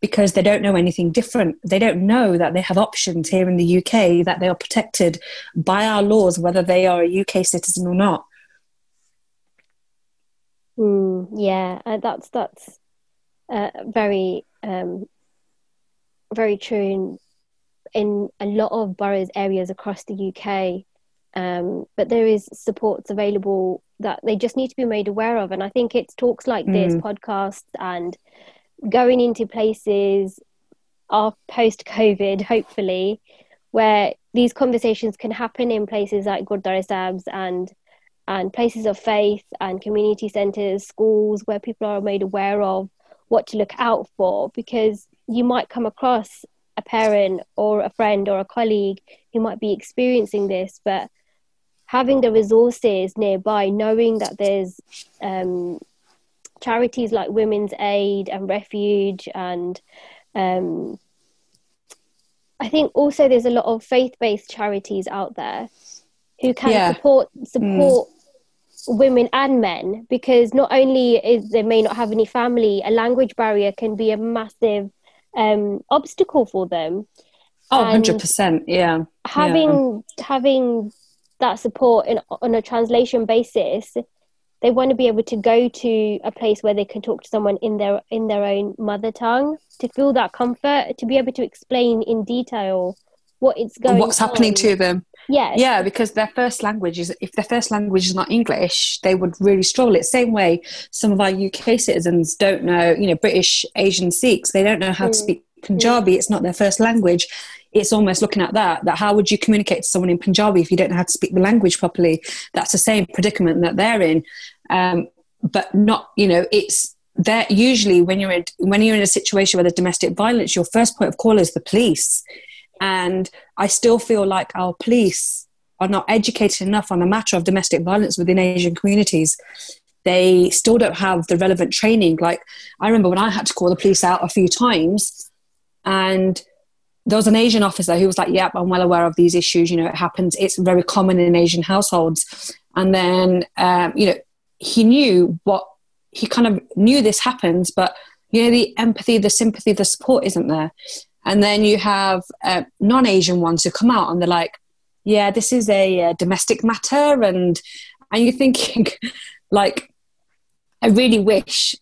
because they don't know anything different. They don't know that they have options here in the UK, that they are protected by our laws, whether they are a UK citizen or not. Mm, yeah, uh, that's that's uh, very um, very true in in a lot of boroughs areas across the UK. Um, but there is supports available that they just need to be made aware of, and I think it's talks like mm. this, podcasts, and going into places are post COVID, hopefully, where these conversations can happen in places like Gurdwara Sahibs and and places of faith and community centres, schools where people are made aware of what to look out for because you might come across a parent or a friend or a colleague who might be experiencing this, but having the resources nearby, knowing that there's um, charities like Women's Aid and Refuge and um, I think also there's a lot of faith-based charities out there who can yeah. support support mm. women and men because not only is they may not have any family, a language barrier can be a massive um, obstacle for them. Oh, 100%, yeah. Having yeah. having that support in, on a translation basis they want to be able to go to a place where they can talk to someone in their in their own mother tongue to feel that comfort to be able to explain in detail what it's going what's on. happening to them yeah yeah because their first language is if their first language is not english they would really struggle it's the same way some of our uk citizens don't know you know british asian sikhs they don't know how mm. to speak punjabi mm. it's not their first language it's almost looking at that that how would you communicate to someone in punjabi if you don't know how to speak the language properly that's the same predicament that they're in um, but not you know it's that usually when you're in when you're in a situation where there's domestic violence your first point of call is the police and i still feel like our police are not educated enough on the matter of domestic violence within asian communities they still don't have the relevant training like i remember when i had to call the police out a few times and there was an Asian officer who was like, Yep, I'm well aware of these issues. You know, it happens. It's very common in Asian households. And then, um, you know, he knew what he kind of knew this happens, but you know the empathy, the sympathy, the support isn't there. And then you have uh, non-Asian ones who come out and they're like, "Yeah, this is a, a domestic matter," and and you're thinking, like, I really wish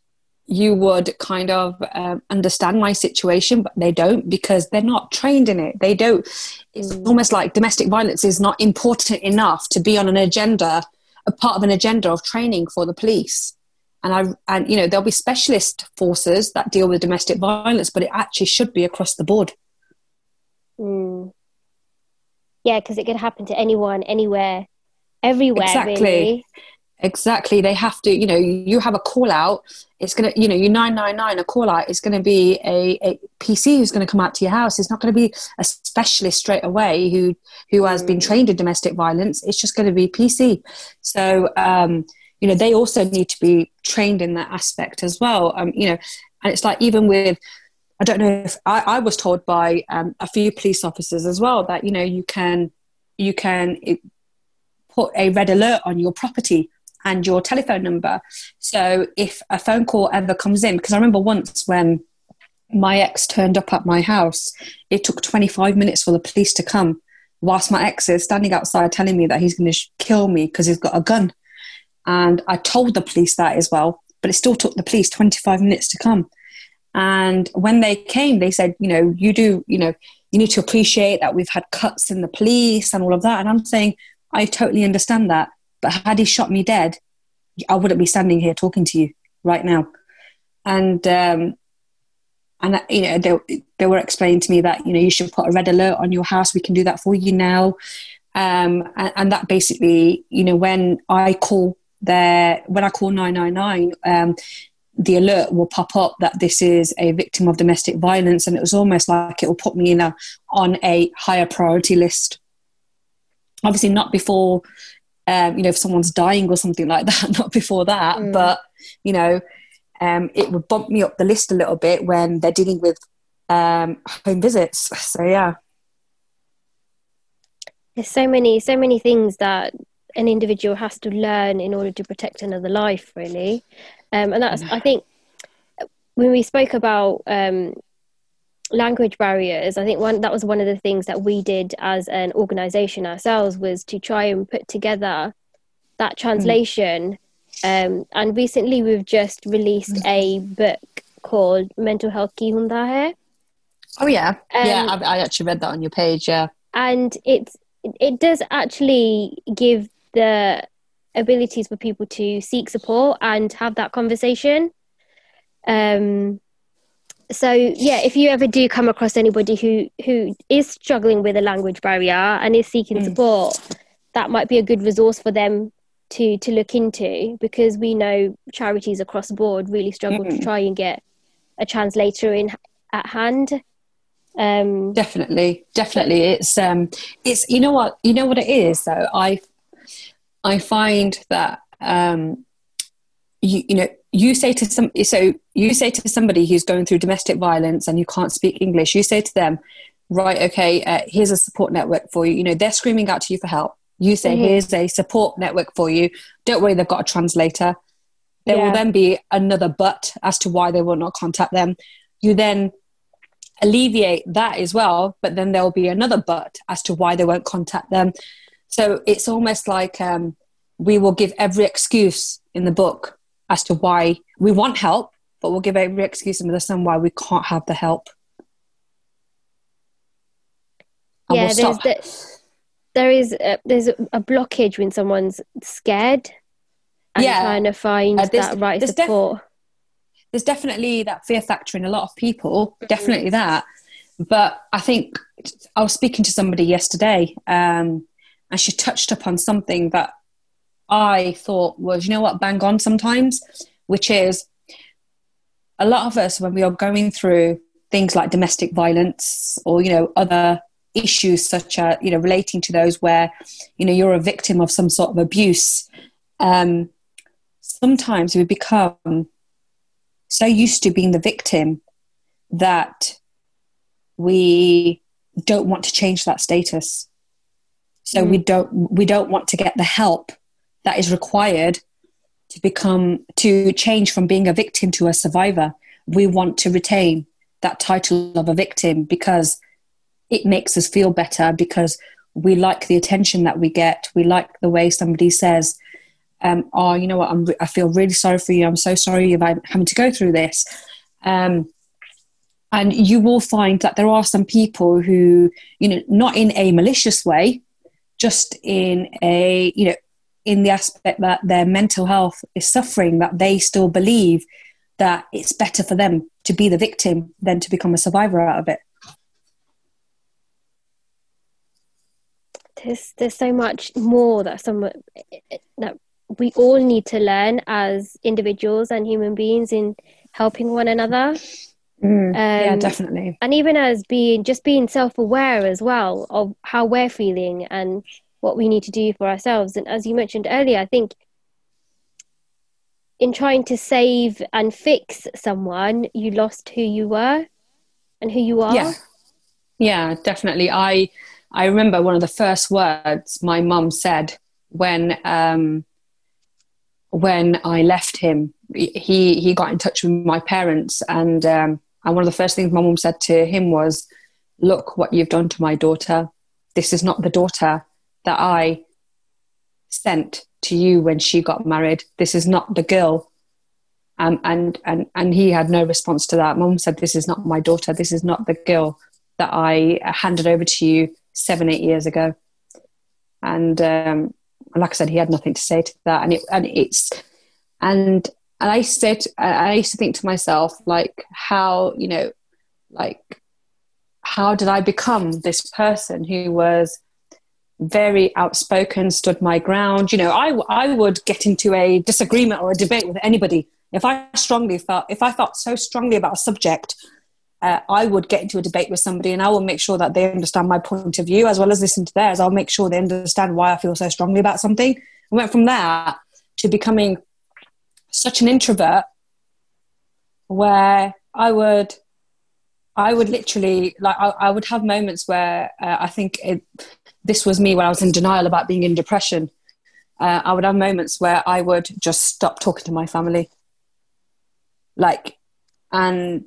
you would kind of um, understand my situation, but they don't because they're not trained in it. They don't. It's almost like domestic violence is not important enough to be on an agenda a part of an agenda of training for the police. And I and you know there'll be specialist forces that deal with domestic violence, but it actually should be across the board. Mm. Yeah, because it could happen to anyone, anywhere, everywhere. Exactly. Really. Exactly. They have to, you know, you have a call out. It's going to, you know, you 999, a call out is going to be a, a PC who's going to come out to your house. It's not going to be a specialist straight away who, who has mm. been trained in domestic violence. It's just going to be PC. So, um, you know, they also need to be trained in that aspect as well. Um, you know, and it's like even with, I don't know if I, I was told by um, a few police officers as well that, you know, you can, you can put a red alert on your property and your telephone number. So if a phone call ever comes in, because I remember once when my ex turned up at my house, it took 25 minutes for the police to come, whilst my ex is standing outside telling me that he's going to sh- kill me because he's got a gun. And I told the police that as well, but it still took the police 25 minutes to come. And when they came, they said, you know, you do, you know, you need to appreciate that we've had cuts in the police and all of that. And I'm saying, I totally understand that. But had he shot me dead, I wouldn't be standing here talking to you right now. And um, and you know they they were explaining to me that you know you should put a red alert on your house. We can do that for you now. Um, and, and, that basically, you know, when I call there, when I call nine nine nine, um, the alert will pop up that this is a victim of domestic violence, and it was almost like it will put me in a on a higher priority list. Obviously, not before um, you know, if someone's dying or something like that, not before that. Mm. But, you know, um, it would bump me up the list a little bit when they're dealing with um, home visits. So, yeah. There's so many, so many things that an individual has to learn in order to protect another life, really. Um, and that's, I think, when we spoke about um, language barriers i think one that was one of the things that we did as an organization ourselves was to try and put together that translation. Mm. um, and recently we've just released mm. a book called mental health ki hunda hai. Oh yeah. Um, yeah I, I actually read that on your page yeah. And it's it does actually give the abilities for people to seek support and have that conversation. Um so yeah, if you ever do come across anybody who who is struggling with a language barrier and is seeking mm. support, that might be a good resource for them to to look into because we know charities across the board really struggle mm. to try and get a translator in at hand. Um, definitely, definitely, it's um, it's you know what you know what it is though. I I find that um, you you know you say to some so you say to somebody who's going through domestic violence and you can't speak english you say to them right okay uh, here's a support network for you. You know they're screaming out to you for help. You say mm-hmm. here's a support network for you. Don't worry they've got a translator. There yeah. will then be another but as to why they will not contact them. You then alleviate that as well but then there will be another but as to why they won't contact them. So it's almost like um, we will give every excuse in the book as to why we want help, but we'll give every excuse the sun why we can't have the help. And yeah, we'll there's the, there is a, there's a blockage when someone's scared and yeah. trying to find uh, that right support. Def- there's definitely that fear factor in a lot of people, mm-hmm. definitely that. But I think I was speaking to somebody yesterday, um, and she touched upon something that I thought was, you know what, bang on sometimes, which is a lot of us when we are going through things like domestic violence or, you know, other issues such as, you know, relating to those where, you know, you're a victim of some sort of abuse, um, sometimes we become so used to being the victim that we don't want to change that status so mm. we don't we don't want to get the help that is required to become to change from being a victim to a survivor. We want to retain that title of a victim because it makes us feel better because we like the attention that we get. We like the way somebody says um, oh you know what? I'm, i feel really sorry for you. I'm so sorry you're having to go through this. Um, and you will find that there are some people who you know not in a malicious way just in a you know in the aspect that their mental health is suffering, that they still believe that it's better for them to be the victim than to become a survivor out of it. There's there's so much more that some that we all need to learn as individuals and human beings in helping one another. Mm, um, yeah, definitely. And even as being just being self aware as well of how we're feeling and what we need to do for ourselves. And as you mentioned earlier, I think in trying to save and fix someone, you lost who you were and who you are. Yeah, yeah, definitely. I I remember one of the first words my mum said when um, when I left him. He he got in touch with my parents, and um, and one of the first things my mum said to him was, "Look what you've done to my daughter. This is not the daughter that I sent to you when she got married. This is not the girl. Um, and, and, and he had no response to that. Mum said, This is not my daughter. This is not the girl that I handed over to you seven, eight years ago. And um, like I said, he had nothing to say to that. And, it, and it's, and, and I said, I used to think to myself, like, how, you know, like, how did I become this person who was very outspoken, stood my ground. You know, I, I would get into a disagreement or a debate with anybody. If I strongly felt, if I felt so strongly about a subject, uh, I would get into a debate with somebody and I will make sure that they understand my point of view as well as listen to theirs. I'll make sure they understand why I feel so strongly about something. I went from that to becoming such an introvert where I would I would literally like I, I would have moments where uh, I think it, this was me when I was in denial about being in depression. Uh, I would have moments where I would just stop talking to my family. Like, and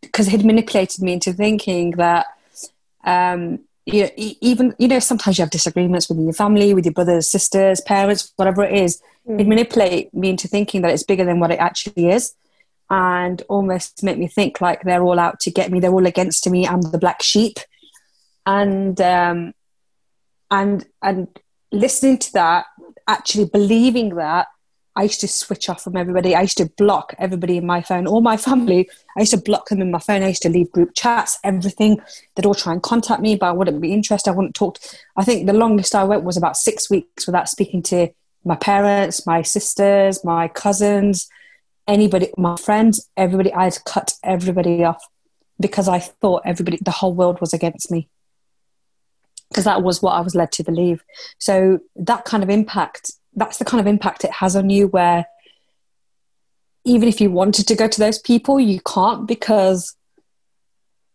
because he'd manipulated me into thinking that, um, you know, even, you know, sometimes you have disagreements within your family, with your brothers, sisters, parents, whatever it is. Mm. He'd manipulate me into thinking that it's bigger than what it actually is and almost make me think like they're all out to get me, they're all against me, I'm the black sheep. And, um, and and listening to that actually believing that I used to switch off from everybody. I used to block everybody in my phone, all my family. I used to block them in my phone. I used to leave group chats, everything. They'd all try and contact me, but I wouldn't be interested. I wouldn't talk. I think the longest I went was about six weeks without speaking to my parents, my sisters, my cousins, anybody, my friends, everybody. I had cut everybody off because I thought everybody, the whole world was against me. Because that was what I was led to believe. So that kind of impact that's the kind of impact it has on you where even if you wanted to go to those people you can't because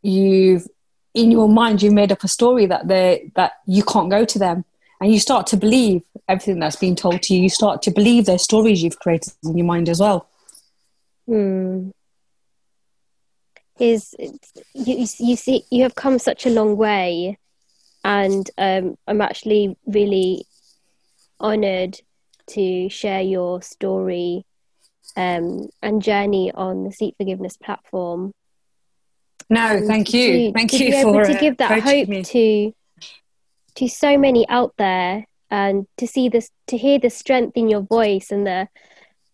you've in your mind you've made up a story that they that you can't go to them and you start to believe everything that's being told to you you start to believe those stories you've created in your mind as well hmm. is you, you see you have come such a long way and um, i'm actually really honored to share your story um, and journey on the Sikh Forgiveness platform. No, thank you. To, thank to you be for able to give that hope me. to to so many out there and to see this to hear the strength in your voice and the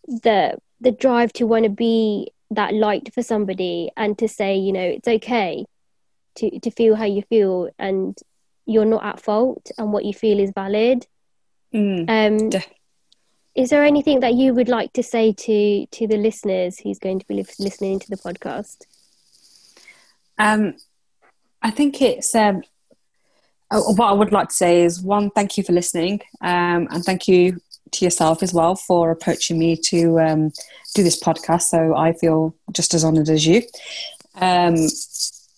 the the drive to want to be that light for somebody and to say you know it's okay to to feel how you feel and you're not at fault and what you feel is valid. Mm, um is there anything that you would like to say to to the listeners who's going to be listening to the podcast? Um, i think it's um, uh, what i would like to say is one thank you for listening um, and thank you to yourself as well for approaching me to um, do this podcast. So i feel just as honored as you. Um,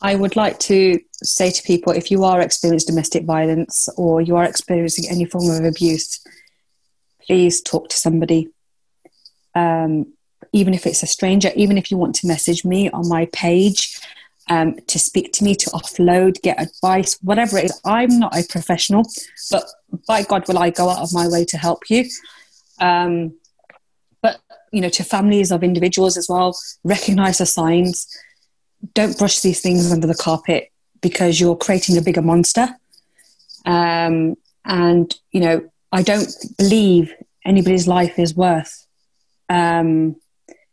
i would like to say to people if you are experiencing domestic violence or you are experiencing any form of abuse please talk to somebody. Um, even if it's a stranger, even if you want to message me on my page um, to speak to me, to offload, get advice, whatever it is. I'm not a professional, but by God, will I go out of my way to help you. Um, but, you know, to families of individuals as well, recognize the signs. Don't brush these things under the carpet because you're creating a bigger monster. Um, and, you know, I don't believe anybody's life is worth um,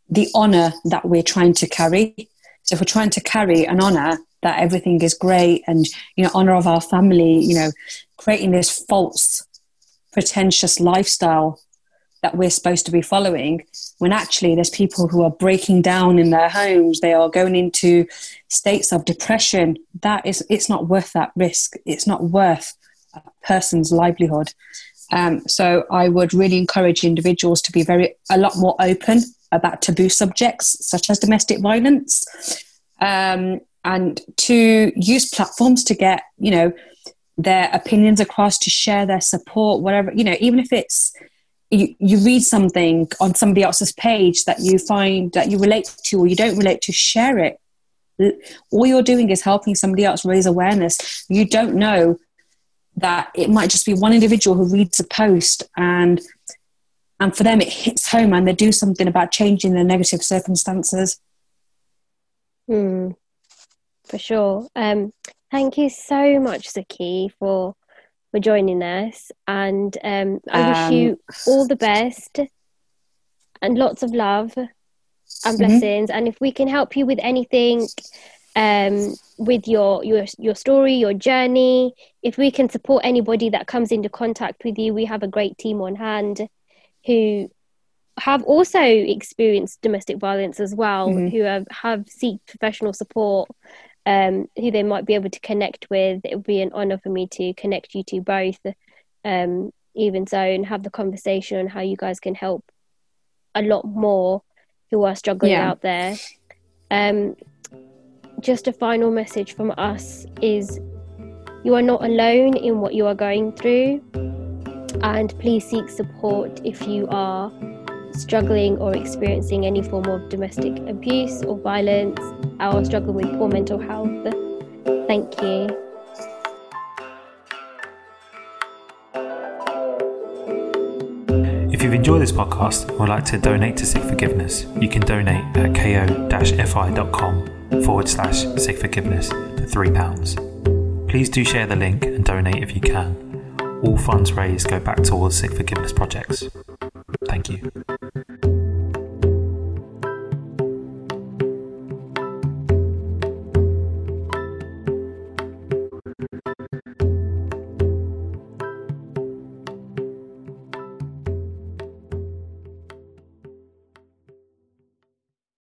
the honor that we're trying to carry. So if we're trying to carry an honor that everything is great and you know honor of our family, you know, creating this false, pretentious lifestyle that we're supposed to be following when actually there's people who are breaking down in their homes they are going into states of depression that is it's not worth that risk. It's not worth a person's livelihood. Um, so I would really encourage individuals to be very a lot more open about taboo subjects such as domestic violence, um, and to use platforms to get you know their opinions across, to share their support, whatever you know, even if it's you, you read something on somebody else's page that you find that you relate to or you don't relate to, share it. All you're doing is helping somebody else raise awareness. You don't know that it might just be one individual who reads a post and and for them it hits home and they do something about changing their negative circumstances Hmm. for sure um thank you so much Sukhy, for for joining us and um i um, wish you all the best and lots of love and mm-hmm. blessings mm-hmm. and if we can help you with anything um, with your your your story, your journey. If we can support anybody that comes into contact with you, we have a great team on hand who have also experienced domestic violence as well, mm-hmm. who have have seek professional support, um, who they might be able to connect with. It would be an honor for me to connect you to both, um, even so, and have the conversation on how you guys can help a lot more who are struggling yeah. out there. Um, just a final message from us is you are not alone in what you are going through, and please seek support if you are struggling or experiencing any form of domestic abuse or violence or struggling with poor mental health. Thank you. If you've enjoyed this podcast and would like to donate to Sikh Forgiveness, you can donate at ko-fi.com forward slash sikh forgiveness for £3. Please do share the link and donate if you can. All funds raised go back towards Sikh Forgiveness projects. Thank you.